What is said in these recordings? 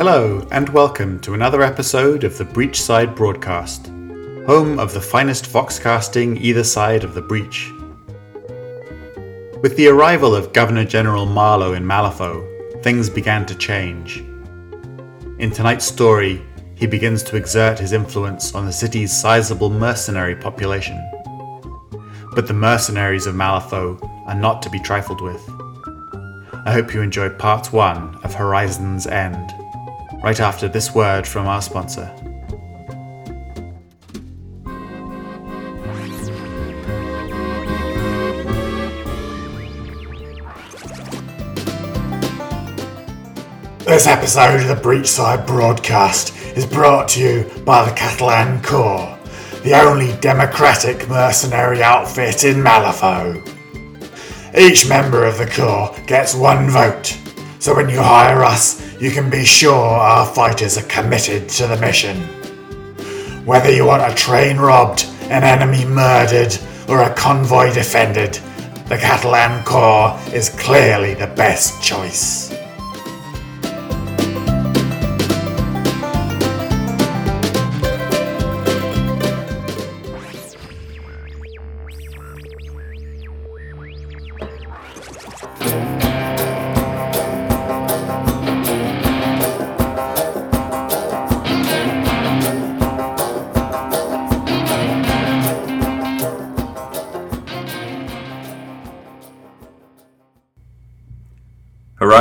Hello, and welcome to another episode of the Breachside Broadcast, home of the finest foxcasting either side of the breach. With the arrival of Governor General Marlowe in Malifaux, things began to change. In tonight's story, he begins to exert his influence on the city's sizable mercenary population. But the mercenaries of Malifaux are not to be trifled with. I hope you enjoy part one of Horizon's End, right after this word from our sponsor. This episode of the Breachside broadcast is brought to you by the Catalan Corps, the only democratic mercenary outfit in Malifaux. Each member of the Corps gets one vote, so when you hire us, you can be sure our fighters are committed to the mission. Whether you want a train robbed, an enemy murdered, or a convoy defended, the Catalan Corps is clearly the best choice.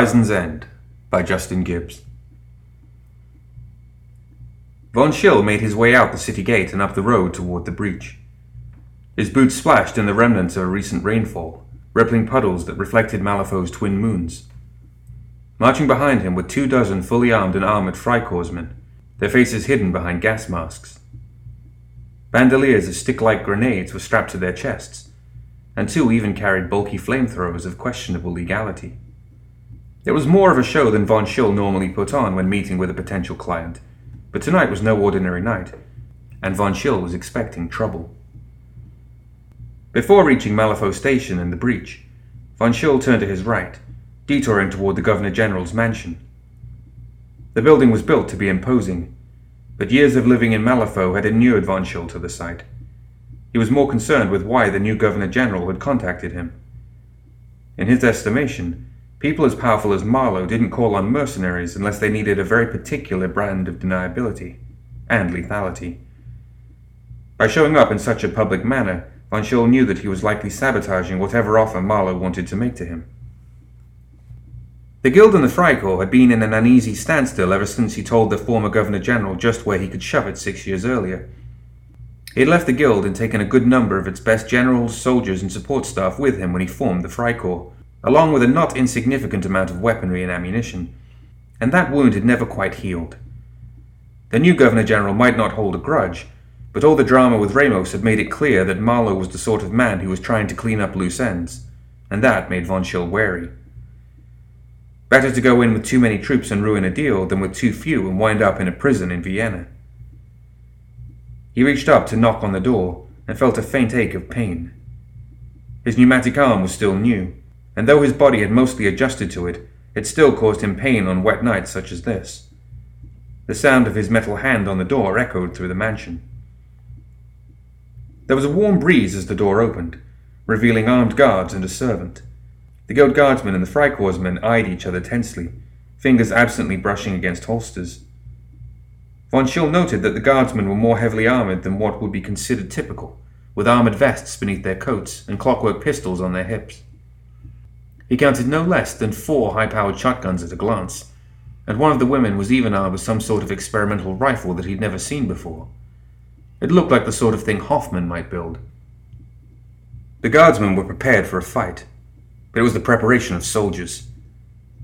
Horizon's End by Justin Gibbs. Von Schill made his way out the city gate and up the road toward the breach. His boots splashed in the remnants of a recent rainfall, rippling puddles that reflected Malifaux's twin moons. Marching behind him were two dozen fully armed and armored Freikorpsmen, their faces hidden behind gas masks. Bandoliers of stick like grenades were strapped to their chests, and two even carried bulky flamethrowers of questionable legality. It was more of a show than Von Schill normally put on when meeting with a potential client, but tonight was no ordinary night, and Von Schill was expecting trouble. Before reaching Malifaux Station and the breach, Von Schill turned to his right, detouring toward the Governor General's mansion. The building was built to be imposing, but years of living in Malifaux had inured Von Schill to the sight. He was more concerned with why the new Governor General had contacted him. In his estimation, People as powerful as Marlowe didn't call on mercenaries unless they needed a very particular brand of deniability and lethality. By showing up in such a public manner, Von Schill knew that he was likely sabotaging whatever offer Marlowe wanted to make to him. The Guild and the Freikorps had been in an uneasy standstill ever since he told the former Governor General just where he could shove it six years earlier. He had left the Guild and taken a good number of its best generals, soldiers, and support staff with him when he formed the Freikorps along with a not insignificant amount of weaponry and ammunition, and that wound had never quite healed. The new Governor General might not hold a grudge, but all the drama with Ramos had made it clear that Marlowe was the sort of man who was trying to clean up loose ends, and that made Von Schill wary. Better to go in with too many troops and ruin a deal than with too few and wind up in a prison in Vienna. He reached up to knock on the door and felt a faint ache of pain. His pneumatic arm was still new, and though his body had mostly adjusted to it, it still caused him pain on wet nights such as this. The sound of his metal hand on the door echoed through the mansion. There was a warm breeze as the door opened, revealing armed guards and a servant. The guild guardsmen and the Freikorpsmen eyed each other tensely, fingers absently brushing against holsters. Von Schill noted that the guardsmen were more heavily armored than what would be considered typical, with armored vests beneath their coats and clockwork pistols on their hips. He counted no less than four high powered shotguns at a glance, and one of the women was even armed with some sort of experimental rifle that he'd never seen before. It looked like the sort of thing Hoffman might build. The guardsmen were prepared for a fight, but it was the preparation of soldiers.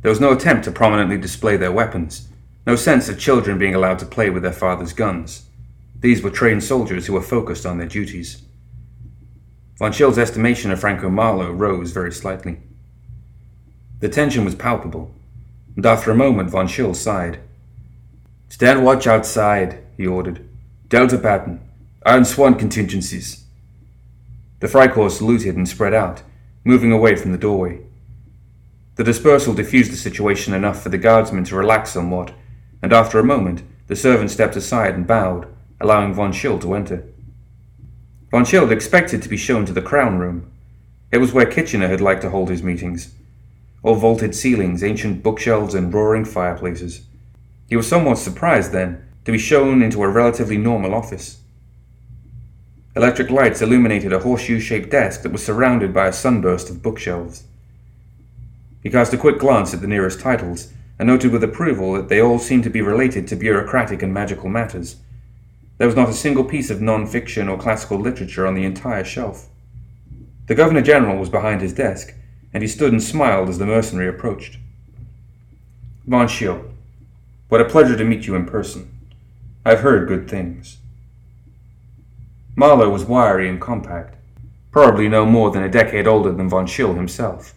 There was no attempt to prominently display their weapons, no sense of children being allowed to play with their father's guns. These were trained soldiers who were focused on their duties. Von Schill's estimation of Franco Marlowe rose very slightly. The tension was palpable, and after a moment Von Schill sighed. Stand watch outside, he ordered. Delta pattern. Iron Swan contingencies. The Freikorps saluted and spread out, moving away from the doorway. The dispersal diffused the situation enough for the guardsmen to relax somewhat, and after a moment, the servant stepped aside and bowed, allowing Von Schill to enter. Von Schill had expected to be shown to the crown room. It was where Kitchener had liked to hold his meetings. All vaulted ceilings, ancient bookshelves, and roaring fireplaces. He was somewhat surprised, then, to be shown into a relatively normal office. Electric lights illuminated a horseshoe shaped desk that was surrounded by a sunburst of bookshelves. He cast a quick glance at the nearest titles and noted with approval that they all seemed to be related to bureaucratic and magical matters. There was not a single piece of non fiction or classical literature on the entire shelf. The Governor General was behind his desk, and he stood and smiled as the mercenary approached. Von Schill, what a pleasure to meet you in person. I've heard good things. Marlowe was wiry and compact, probably no more than a decade older than Von Schill himself.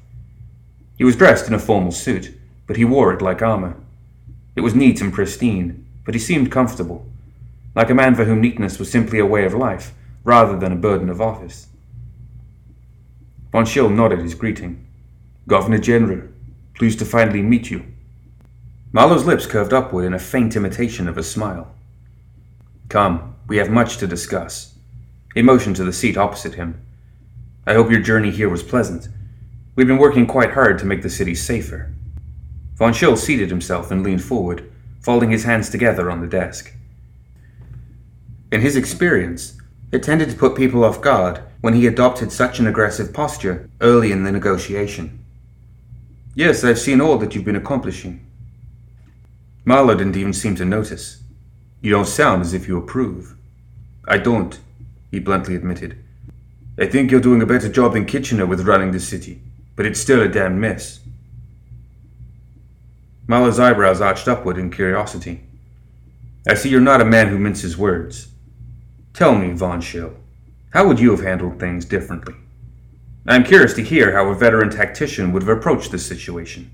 He was dressed in a formal suit, but he wore it like armor. It was neat and pristine, but he seemed comfortable, like a man for whom neatness was simply a way of life, rather than a burden of office. Von Schill nodded his greeting. Governor General, pleased to finally meet you. Marlowe's lips curved upward in a faint imitation of a smile. Come, we have much to discuss. He motioned to the seat opposite him. I hope your journey here was pleasant. We've been working quite hard to make the city safer. Von Schill seated himself and leaned forward, folding his hands together on the desk. In his experience, it tended to put people off guard when he adopted such an aggressive posture early in the negotiation. Yes, I've seen all that you've been accomplishing. Marlowe didn't even seem to notice. You don't sound as if you approve. I don't, he bluntly admitted. I think you're doing a better job than Kitchener with running the city, but it's still a damn mess. Marlowe's eyebrows arched upward in curiosity. I see you're not a man who minces words. Tell me, Von Schill, how would you have handled things differently? I'm curious to hear how a veteran tactician would have approached this situation.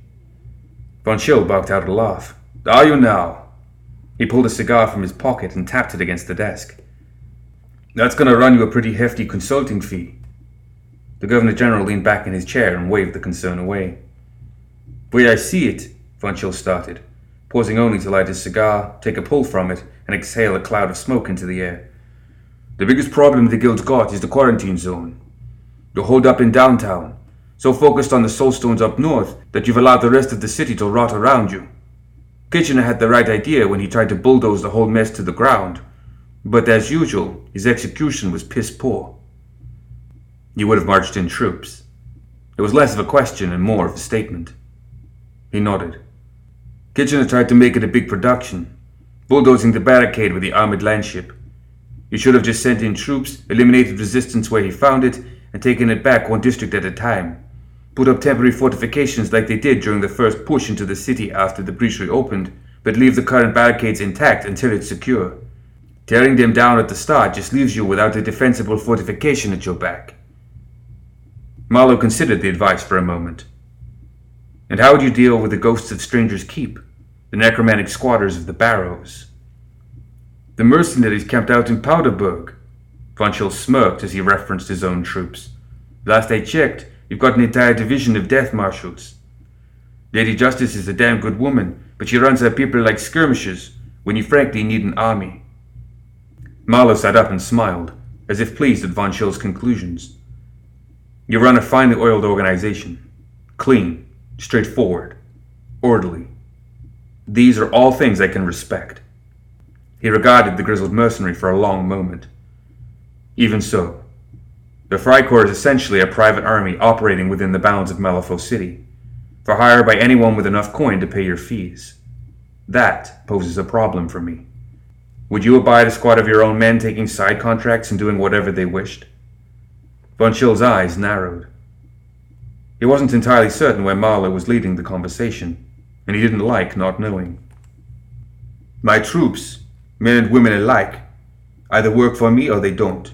Von Schill barked out a laugh. Are you now? He pulled a cigar from his pocket and tapped it against the desk. That's going to run you a pretty hefty consulting fee. The Governor General leaned back in his chair and waved the concern away. Way I see it, Von Schill started, pausing only to light his cigar, take a pull from it, and exhale a cloud of smoke into the air. The biggest problem the Guild's got is the quarantine zone. You're holed up in downtown, so focused on the soulstones up north that you've allowed the rest of the city to rot around you. Kitchener had the right idea when he tried to bulldoze the whole mess to the ground, but as usual, his execution was piss poor. You would have marched in troops. It was less of a question and more of a statement. He nodded. Kitchener tried to make it a big production, bulldozing the barricade with the armored landship. He should have just sent in troops, eliminated resistance where he found it, and taken it back one district at a time. Put up temporary fortifications like they did during the first push into the city after the breach reopened, but leave the current barricades intact until it's secure. Tearing them down at the start just leaves you without a defensible fortification at your back. Marlowe considered the advice for a moment. And how would you deal with the ghosts of Stranger's Keep, the necromantic squatters of the Barrows? The mercenaries camped out in Powderburg. Von smirked as he referenced his own troops. Last I checked, you've got an entire division of death marshals. Lady Justice is a damn good woman, but she runs her people like skirmishers when you frankly need an army. Marlowe sat up and smiled, as if pleased at Von Schill's conclusions. You run a finely oiled organization. Clean, straightforward, orderly. These are all things I can respect. He regarded the grizzled mercenary for a long moment. Even so, the Freikorps is essentially a private army operating within the bounds of Malifaux City, for hire by anyone with enough coin to pay your fees. That poses a problem for me. Would you abide a squad of your own men taking side contracts and doing whatever they wished? Von Schill's eyes narrowed. He wasn't entirely certain where Marlowe was leading the conversation, and he didn't like not knowing. My troops, men and women alike, either work for me or they don't.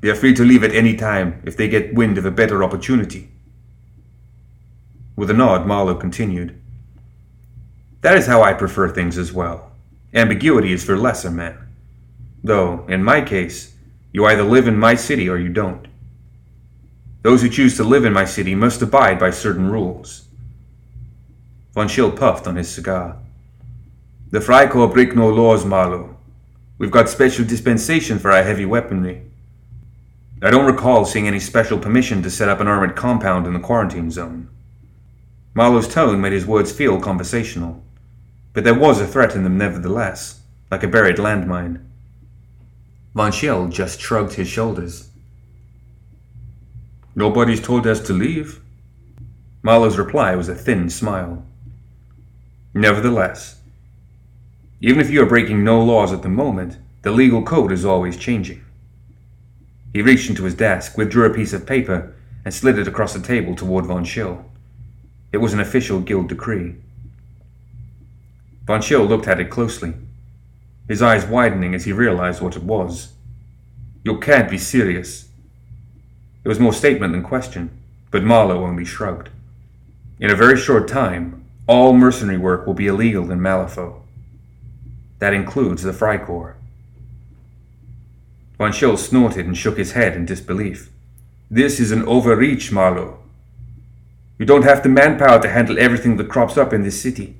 They are free to leave at any time if they get wind of a better opportunity. With a nod, Marlowe continued. That is how I prefer things as well. Ambiguity is for lesser men. Though, in my case, you either live in my city or you don't. Those who choose to live in my city must abide by certain rules. Von Schill puffed on his cigar. The Freikorps break no laws, Marlowe. We've got special dispensation for our heavy weaponry. I don't recall seeing any special permission to set up an armored compound in the quarantine zone. Marlowe's tone made his words feel conversational, but there was a threat in them nevertheless, like a buried landmine. Von Schill just shrugged his shoulders. Nobody's told us to leave. Marlowe's reply was a thin smile. Nevertheless, even if you are breaking no laws at the moment, the legal code is always changing. He reached into his desk, withdrew a piece of paper, and slid it across the table toward Von Schill. It was an official guild decree. Von Schill looked at it closely, his eyes widening as he realized what it was. You can't be serious. It was more statement than question, but Marlowe only shrugged. In a very short time, all mercenary work will be illegal in Malifaux. That includes the Freikorps. Von Schill snorted and shook his head in disbelief. This is an overreach, Marlowe. You don't have the manpower to handle everything that crops up in this city.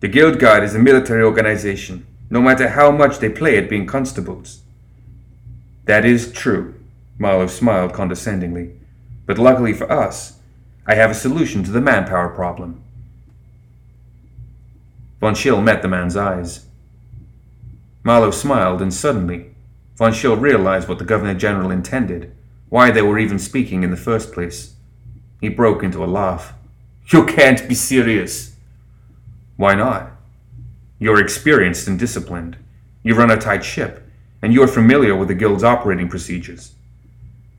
The Guild Guard is a military organization, no matter how much they play at being constables. That is true, Marlowe smiled condescendingly. But luckily for us, I have a solution to the manpower problem. Von Schill met the man's eyes. Marlowe smiled, and suddenly, Von Schill realized what the Governor General intended, why they were even speaking in the first place. He broke into a laugh. You can't be serious. Why not? You're experienced and disciplined. You run a tight ship, and you are familiar with the Guild's operating procedures.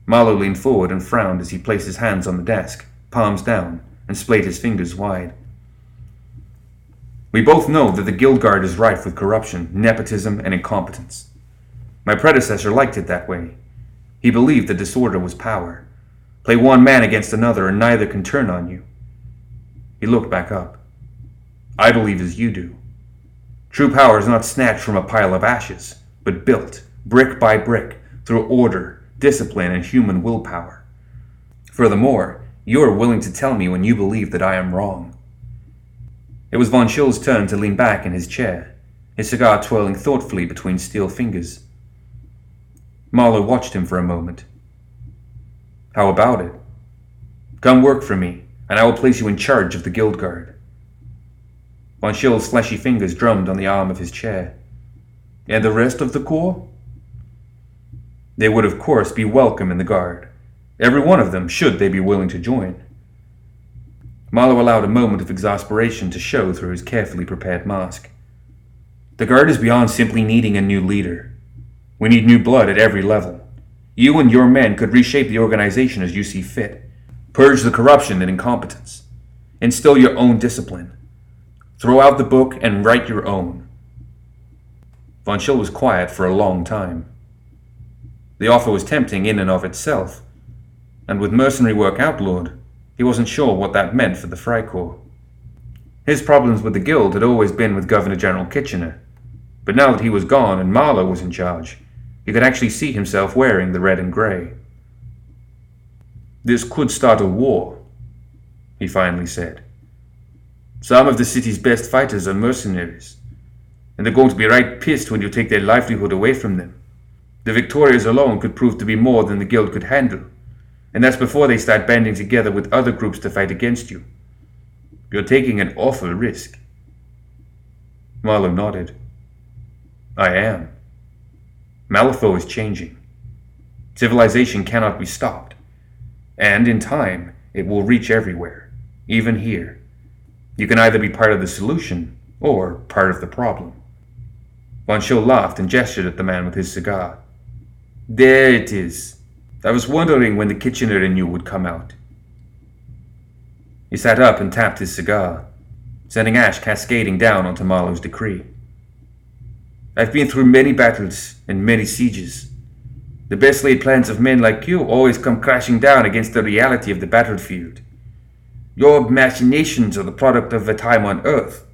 Marlowe leaned forward and frowned as he placed his hands on the desk, palms down, and splayed his fingers wide. We both know that the Guild Guard is rife with corruption, nepotism, and incompetence. My predecessor liked it that way. He believed that disorder was power. Play one man against another, and neither can turn on you. He looked back up. I believe as you do. True power is not snatched from a pile of ashes, but built, brick by brick, through order, discipline, and human willpower. Furthermore, you are willing to tell me when you believe that I am wrong. It was Von Schill's turn to lean back in his chair, his cigar twirling thoughtfully between steel fingers. Marlowe watched him for a moment. How about it? Come work for me, and I will place you in charge of the Guild Guard. Von Schill's fleshy fingers drummed on the arm of his chair. And the rest of the Corps? They would, of course, be welcome in the Guard. Every one of them, should they be willing to join. Marlowe allowed a moment of exasperation to show through his carefully prepared mask. The Guard is beyond simply needing a new leader. We need new blood at every level. You and your men could reshape the organization as you see fit, purge the corruption and incompetence, instill your own discipline, throw out the book and write your own. Von Schill was quiet for a long time. The offer was tempting in and of itself, and with mercenary work outlawed, he wasn't sure what that meant for the Freikorps. His problems with the Guild had always been with Governor General Kitchener, but now that he was gone and Marlowe was in charge, he could actually see himself wearing the red and grey. This could start a war, he finally said. Some of the city's best fighters are mercenaries, and they're going to be right pissed when you take their livelihood away from them. The Victorias alone could prove to be more than the Guild could handle and that's before they start banding together with other groups to fight against you. You're taking an awful risk. Marlowe nodded. I am. Malifaux is changing. Civilization cannot be stopped. And in time, it will reach everywhere, even here. You can either be part of the solution or part of the problem. Von laughed and gestured at the man with his cigar. There it is. I was wondering when the Kitchener in you would come out. He sat up and tapped his cigar, sending ash cascading down onto Marlowe's decree. I've been through many battles and many sieges. The best laid plans of men like you always come crashing down against the reality of the battlefield. Your machinations are the product of a time on Earth,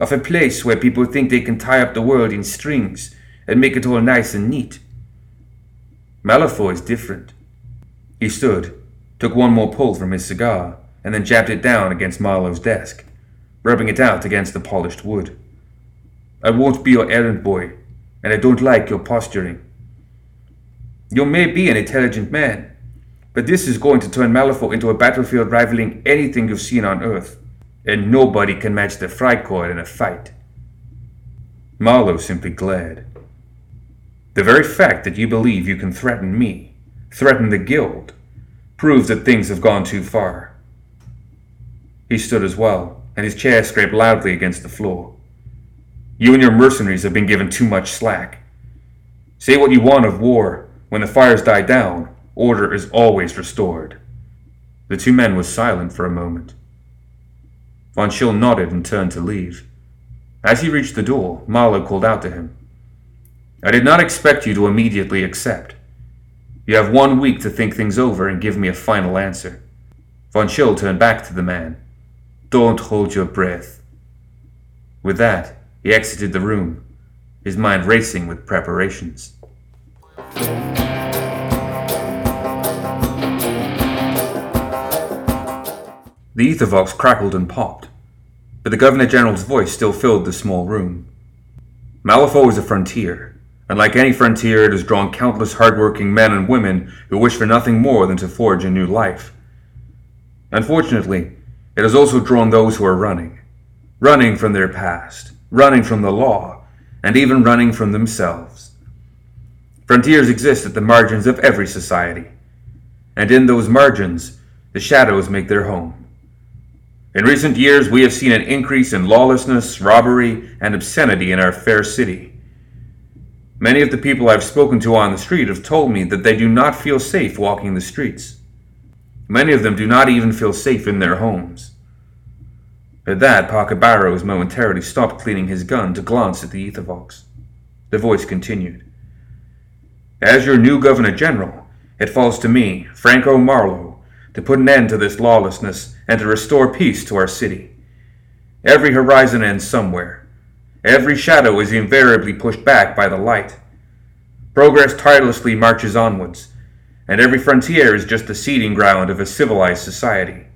of a place where people think they can tie up the world in strings and make it all nice and neat. Malifaux is different. He stood, took one more pull from his cigar, and then jabbed it down against Marlowe's desk, rubbing it out against the polished wood. I won't be your errand boy, and I don't like your posturing. You may be an intelligent man, but this is going to turn Malifaux into a battlefield rivaling anything you've seen on Earth, and nobody can match the Freikorps in a fight. Marlowe simply glared. The very fact that you believe you can threaten me, threaten the Guild, proves that things have gone too far. He stood as well, and his chair scraped loudly against the floor. You and your mercenaries have been given too much slack. Say what you want of war, when the fires die down, order is always restored. The two men were silent for a moment. Von Schill nodded and turned to leave. As he reached the door, Marlowe called out to him. I did not expect you to immediately accept. You have one week to think things over and give me a final answer. Von Schill turned back to the man. Don't hold your breath. With that, he exited the room, his mind racing with preparations. The ethervox crackled and popped, but the Governor General's voice still filled the small room. Malifaux is a frontier, and like any frontier, it has drawn countless hardworking men and women who wish for nothing more than to forge a new life. Unfortunately, it has also drawn those who are running, running from their past, running from the law, and even running from themselves. Frontiers exist at the margins of every society, and in those margins, the shadows make their home. In recent years, we have seen an increase in lawlessness, robbery, and obscenity in our fair city. Many of the people I've spoken to on the street have told me that they do not feel safe walking the streets. Many of them do not even feel safe in their homes. At that, Parker Barrows momentarily stopped cleaning his gun to glance at the ethervox. The voice continued. As your new Governor General, it falls to me, Franco Marlowe, to put an end to this lawlessness and to restore peace to our city. Every horizon ends somewhere. Every shadow is invariably pushed back by the light. Progress tirelessly marches onwards, and every frontier is just the seeding ground of a civilized society.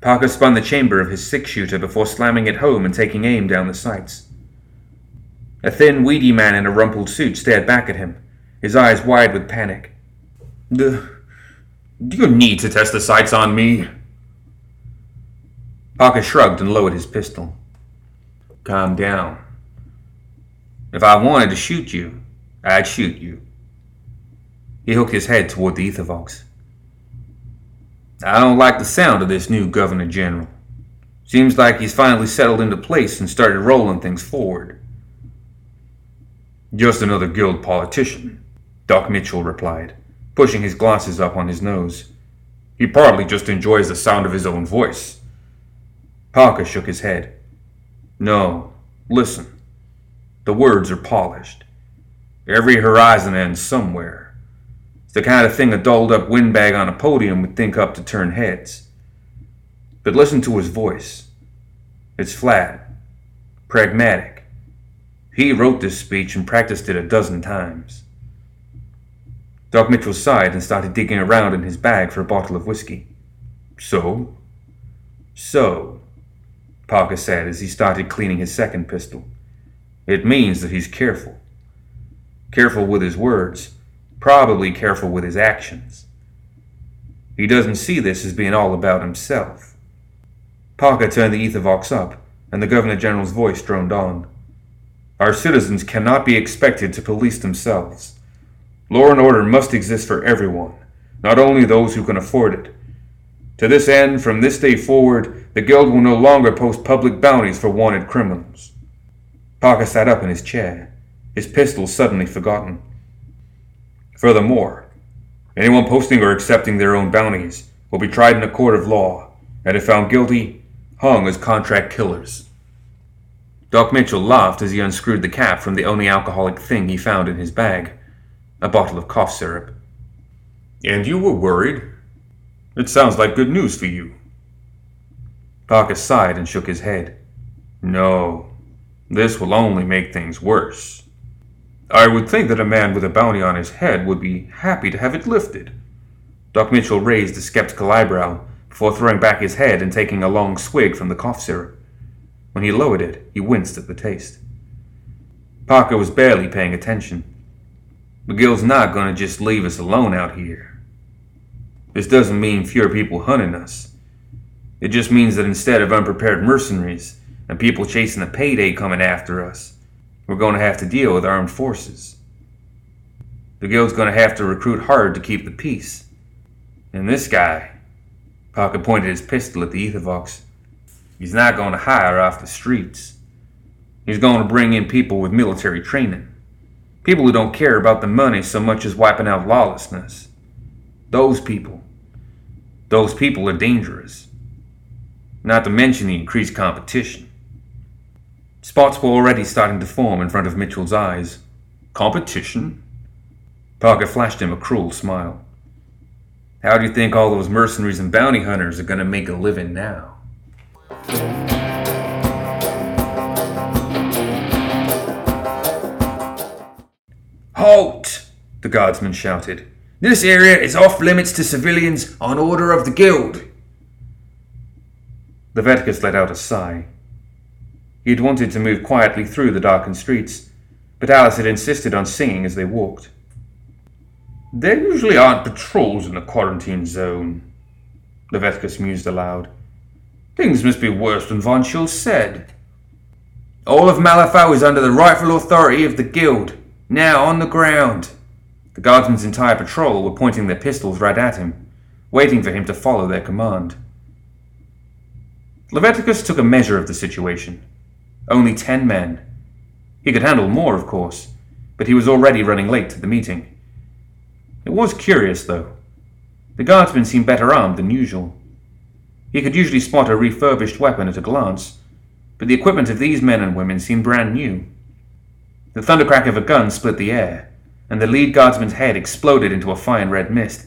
Parker spun the chamber of his six shooter before slamming it home and taking aim down the sights. A thin, weedy man in a rumpled suit stared back at him, his eyes wide with panic. Do you need to test the sights on me? Parker shrugged and lowered his pistol. Calm down. If I wanted to shoot you, I'd shoot you. He hooked his head toward the ethervox. I don't like the sound of this new Governor General. Seems like he's finally settled into place and started rolling things forward. Just another guild politician, Doc Mitchell replied pushing his glasses up on his nose. He probably just enjoys the sound of his own voice. Parker shook his head. No, listen. The words are polished. Every horizon ends somewhere. It's the kind of thing a dolled up windbag on a podium would think up to turn heads. But listen to his voice. It's flat, pragmatic. He wrote this speech and practiced it a dozen times. Doc Mitchell sighed and started digging around in his bag for a bottle of whiskey. So? So, Parker said as he started cleaning his second pistol. It means that he's careful. Careful with his words, probably careful with his actions. He doesn't see this as being all about himself. Parker turned the ethervox up, and the Governor General's voice droned on. Our citizens cannot be expected to police themselves. Law and order must exist for everyone, not only those who can afford it. To this end, from this day forward, the Guild will no longer post public bounties for wanted criminals. Parker sat up in his chair, his pistol suddenly forgotten. Furthermore, anyone posting or accepting their own bounties will be tried in a court of law, and if found guilty, hung as contract killers. Doc Mitchell laughed as he unscrewed the cap from the only alcoholic thing he found in his bag a bottle of cough syrup. And you were worried? It sounds like good news for you. Parker sighed and shook his head. No, this will only make things worse. I would think that a man with a bounty on his head would be happy to have it lifted. Doc Mitchell raised a skeptical eyebrow before throwing back his head and taking a long swig from the cough syrup. When he lowered it, he winced at the taste. Parker was barely paying attention. McGill's not gonna just leave us alone out here. This doesn't mean fewer people hunting us. It just means that instead of unprepared mercenaries and people chasing a payday coming after us, we're going to have to deal with armed forces. The guild's going to have to recruit hard to keep the peace. And this guy, Parker pointed his pistol at the Ethervox, he's not going to hire off the streets. He's going to bring in people with military training. People who don't care about the money so much as wiping out lawlessness. Those people. Those people are dangerous. Not to mention the increased competition. Spots were already starting to form in front of Mitchell's eyes. Competition? Parker flashed him a cruel smile. How do you think all those mercenaries and bounty hunters are going to make a living now? Halt! The guardsman shouted. This area is off limits to civilians on order of the guild. Leviticus let out a sigh. He had wanted to move quietly through the darkened streets, but Alice had insisted on singing as they walked. There usually aren't patrols in the quarantine zone, Leviticus mused aloud. Things must be worse than Von Schultz said. All of Malifaux is under the rightful authority of the Guild, now on the ground. The guardsmen's entire patrol were pointing their pistols right at him, waiting for him to follow their command. Leviticus took a measure of the situation. Only ten men. He could handle more, of course, but he was already running late to the meeting. It was curious, though. The guardsmen seemed better armed than usual. He could usually spot a refurbished weapon at a glance, but the equipment of these men and women seemed brand new. The thundercrack of a gun split the air, and the lead guardsman's head exploded into a fine red mist.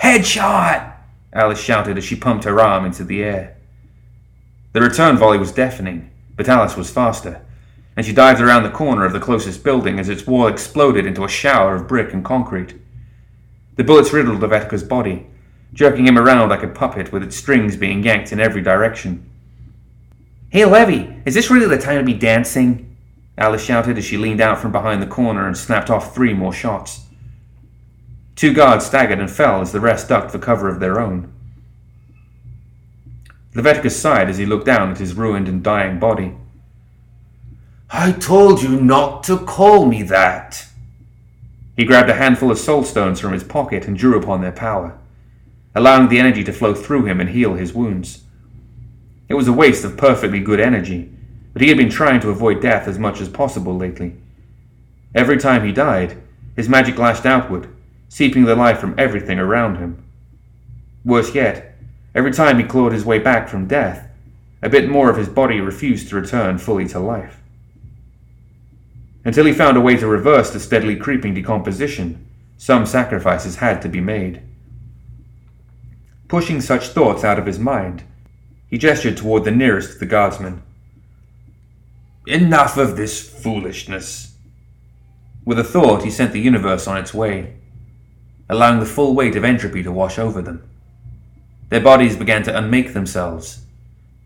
Headshot! Alice shouted as she pumped her arm into the air. The return volley was deafening, but Alice was faster, and she dived around the corner of the closest building as its wall exploded into a shower of brick and concrete. The bullets riddled Leviticus' body, jerking him around like a puppet with its strings being yanked in every direction. Hey, Levy, is this really the time to be dancing? Alice shouted as she leaned out from behind the corner and snapped off three more shots. Two guards staggered and fell as the rest ducked for cover of their own. Leviticus sighed as he looked down at his ruined and dying body. I told you not to call me that. He grabbed a handful of soul stones from his pocket and drew upon their power, allowing the energy to flow through him and heal his wounds. It was a waste of perfectly good energy, but he had been trying to avoid death as much as possible lately. Every time he died, his magic lashed outward, seeping the life from everything around him. Worse yet, Every time he clawed his way back from death, a bit more of his body refused to return fully to life. Until he found a way to reverse the steadily creeping decomposition, some sacrifices had to be made. Pushing such thoughts out of his mind, he gestured toward the nearest of the guardsmen. Enough of this foolishness. With a thought, he sent the universe on its way, allowing the full weight of entropy to wash over them. Their bodies began to unmake themselves,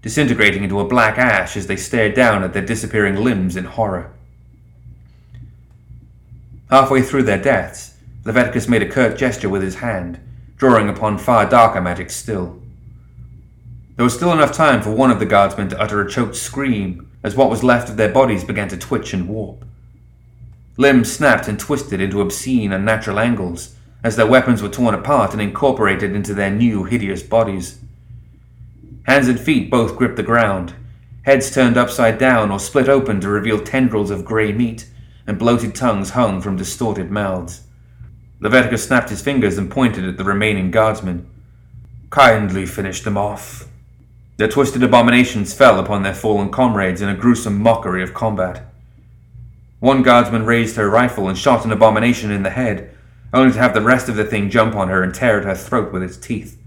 disintegrating into a black ash as they stared down at their disappearing limbs in horror. Halfway through their deaths, Leviticus made a curt gesture with his hand, drawing upon far darker magic still. There was still enough time for one of the guardsmen to utter a choked scream as what was left of their bodies began to twitch and warp. Limbs snapped and twisted into obscene, unnatural angles as their weapons were torn apart and incorporated into their new, hideous bodies. Hands and feet both gripped the ground, heads turned upside down or split open to reveal tendrils of grey meat, and bloated tongues hung from distorted mouths. Leviticus snapped his fingers and pointed at the remaining guardsmen. Kindly finish them off. Their twisted abominations fell upon their fallen comrades in a gruesome mockery of combat. One guardsman raised her rifle and shot an abomination in the head, only to have the rest of the thing jump on her and tear at her throat with its teeth.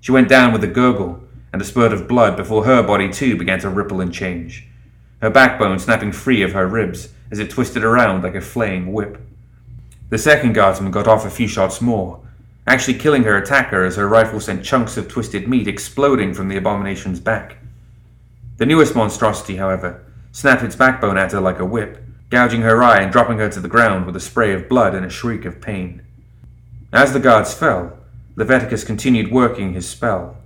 She went down with a gurgle and a spurt of blood before her body too began to ripple and change, her backbone snapping free of her ribs as it twisted around like a flaying whip. The second guardsman got off a few shots more, actually killing her attacker as her rifle sent chunks of twisted meat exploding from the abomination's back. The newest monstrosity, however, snapped its backbone at her like a whip, gouging her eye and dropping her to the ground with a spray of blood and a shriek of pain. As the guards fell, Leviticus continued working his spell,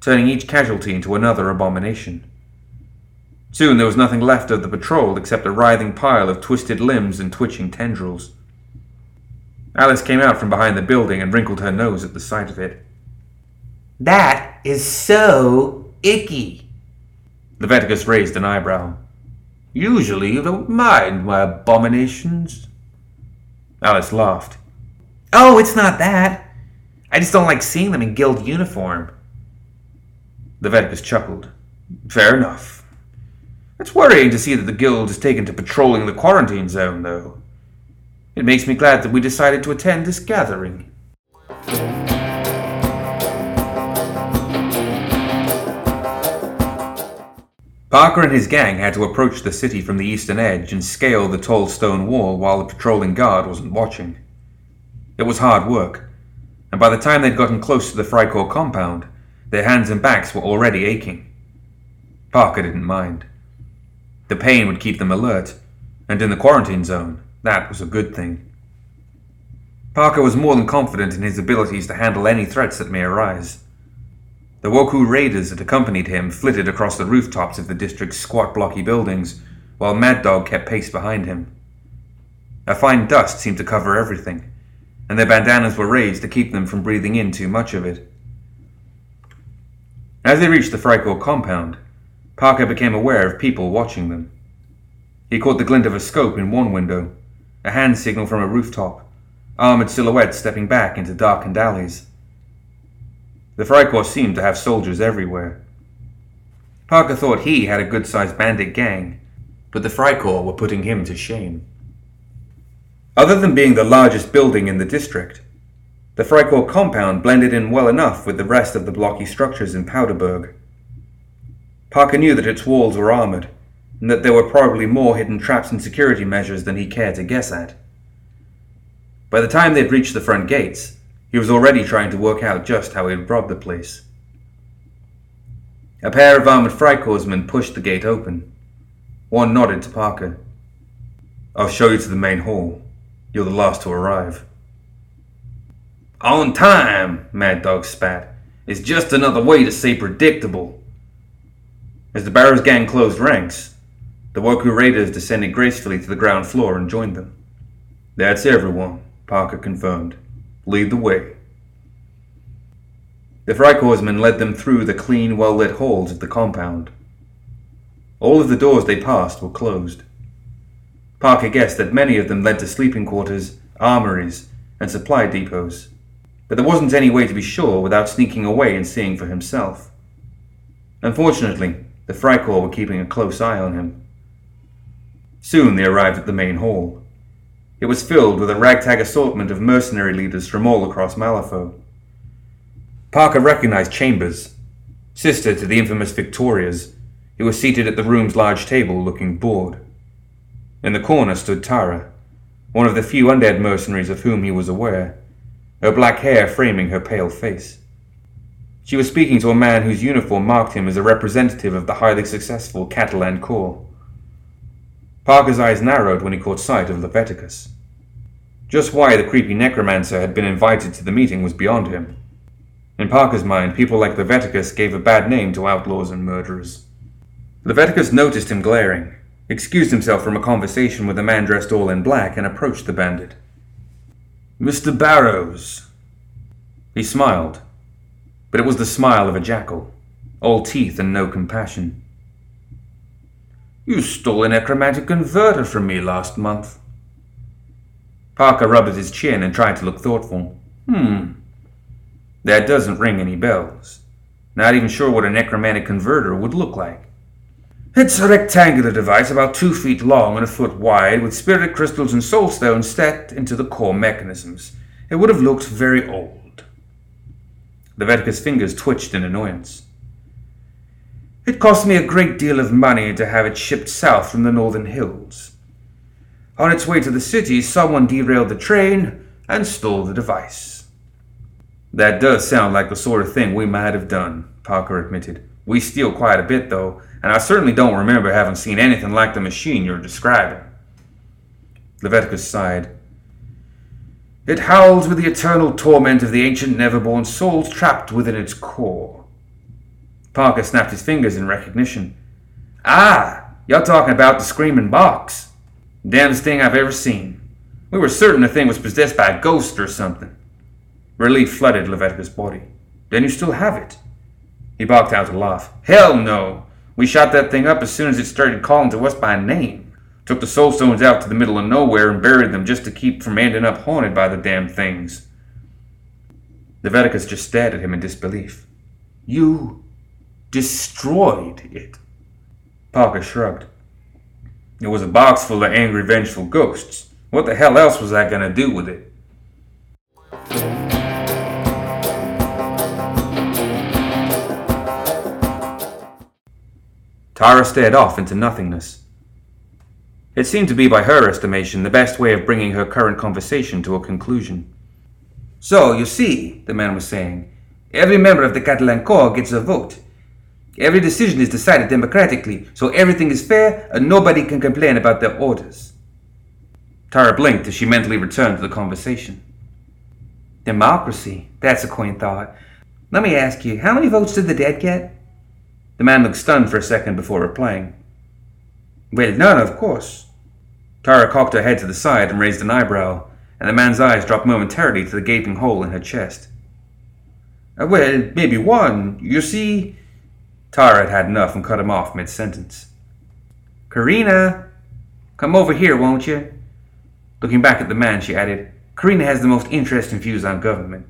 turning each casualty into another abomination. Soon there was nothing left of the patrol except a writhing pile of twisted limbs and twitching tendrils. Alice came out from behind the building and wrinkled her nose at the sight of it. That is so icky. Leviticus raised an eyebrow. Usually you don't mind my abominations. Alice laughed. Oh, it's not that. I just don't like seeing them in guild uniform. Leviticus chuckled. Fair enough. It's worrying to see that the guild is taken to patrolling the quarantine zone, though. It makes me glad that we decided to attend this gathering. Parker and his gang had to approach the city from the eastern edge and scale the tall stone wall while the patrolling guard wasn't watching. It was hard work, and by the time they'd gotten close to the Freikorps compound, their hands and backs were already aching. Parker didn't mind. The pain would keep them alert, and in the quarantine zone, that was a good thing. Parker was more than confident in his abilities to handle any threats that may arise. The Wokou raiders that accompanied him flitted across the rooftops of the district's squat blocky buildings, while Mad Dog kept pace behind him. A fine dust seemed to cover everything, and their bandanas were raised to keep them from breathing in too much of it. As they reached the Freikorps compound, Parker became aware of people watching them. He caught the glint of a scope in one window, a hand signal from a rooftop, armored silhouettes stepping back into darkened alleys. The Freikorps seemed to have soldiers everywhere. Parker thought he had a good sized bandit gang, but the Freikorps were putting him to shame. Other than being the largest building in the district, the Freikorps compound blended in well enough with the rest of the blocky structures in Powderburg. Parker knew that its walls were armored, and that there were probably more hidden traps and security measures than he cared to guess at. By the time they'd reached the front gates, he was already trying to work out just how he'd rob the place. A pair of armored Freikorpsmen pushed the gate open. One nodded to Parker. I'll show you to the main hall. You're the last to arrive. On time, Mad Dog spat. It's just another way to say predictable. As the Barrows gang closed ranks, the Wokou raiders descended gracefully to the ground floor and joined them. That's everyone, Parker confirmed. Lead the way. The Freikorpsmen led them through the clean, well lit halls of the compound. All of the doors they passed were closed. Parker guessed that many of them led to sleeping quarters, armories, and supply depots, but there wasn't any way to be sure without sneaking away and seeing for himself. Unfortunately, the Freikorps were keeping a close eye on him. Soon they arrived at the main hall. It was filled with a ragtag assortment of mercenary leaders from all across Malifaux. Parker recognized Chambers, sister to the infamous Victorias, who was seated at the room's large table looking bored. In the corner stood Tara, one of the few undead mercenaries of whom he was aware, her black hair framing her pale face. She was speaking to a man whose uniform marked him as a representative of the highly successful Catalan Corps. Parker's eyes narrowed when he caught sight of Leviticus. Just why the creepy necromancer had been invited to the meeting was beyond him. In Parker's mind, people like Leviticus gave a bad name to outlaws and murderers. Leviticus noticed him glaring, excused himself from a conversation with a man dressed all in black, and approached the bandit. Mr. Barrows. He smiled, but it was the smile of a jackal, all teeth and no compassion. You stole a necromantic converter from me last month. Parker rubbed his chin and tried to look thoughtful. Hmm. That doesn't ring any bells. Not even sure what a necromantic converter would look like. It's a rectangular device about two feet long and a foot wide, with spirit crystals and soul stones set into the core mechanisms. It would have looked very old. Leviticus' fingers twitched in annoyance. It cost me a great deal of money to have it shipped south from the northern hills. On its way to the city, someone derailed the train and stole the device. That does sound like the sort of thing we might have done, Parker admitted. We steal quite a bit, though, and I certainly don't remember having seen anything like the machine you're describing. Leviticus sighed. It howls with the eternal torment of the ancient never-born souls trapped within its core. Parker snapped his fingers in recognition. Ah, you're talking about the screaming box. Damnedest thing I've ever seen. We were certain the thing was possessed by a ghost or something. Relief flooded Leviticus' body. Then you still have it. He barked out a laugh. Hell no! We shot that thing up as soon as it started calling to us by name. Took the soul stones out to the middle of nowhere and buried them just to keep from ending up haunted by the damn things. Leviticus just stared at him in disbelief. You destroyed it. Parker shrugged. It was a box full of angry, vengeful ghosts. What the hell else was I gonna do with it? Tara stared off into nothingness. It seemed to be, by her estimation, the best way of bringing her current conversation to a conclusion. So, you see, the man was saying, every member of the Catalan Corps gets a vote. Every decision is decided democratically, so everything is fair and nobody can complain about their orders. Tara blinked as she mentally returned to the conversation. Democracy, that's a quaint thought. Let me ask you, how many votes did the dead get? The man looked stunned for a second before replying. Well, none, of course. Tara cocked her head to the side and raised an eyebrow, and the man's eyes dropped momentarily to the gaping hole in her chest. Uh, well, maybe one. You see. Tara had had enough and cut him off mid sentence. Karina, come over here, won't you? Looking back at the man, she added, Karina has the most interesting views on government.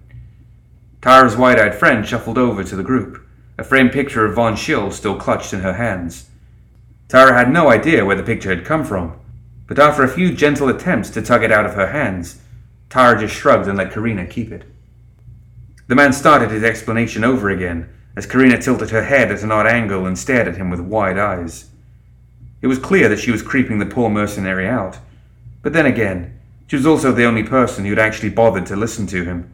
Tara's wide eyed friend shuffled over to the group, a framed picture of Von Schill still clutched in her hands. Tara had no idea where the picture had come from, but after a few gentle attempts to tug it out of her hands, Tara just shrugged and let Karina keep it. The man started his explanation over again as Karina tilted her head at an odd angle and stared at him with wide eyes. It was clear that she was creeping the poor mercenary out, but then again, she was also the only person who had actually bothered to listen to him.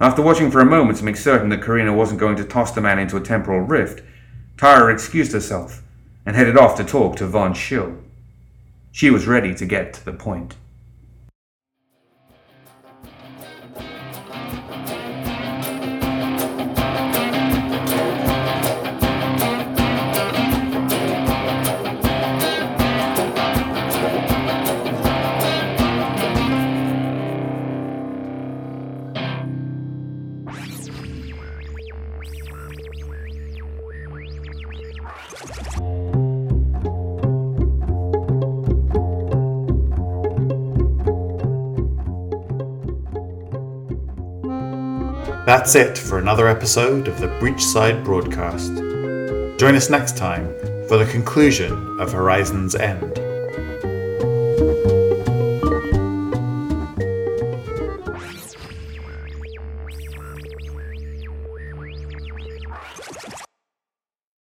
After watching for a moment to make certain that Karina wasn't going to toss the man into a temporal rift, Tara excused herself and headed off to talk to Von Schill. She was ready to get to the point. That's it for another episode of the Breachside broadcast. Join us next time for the conclusion of Horizon's End.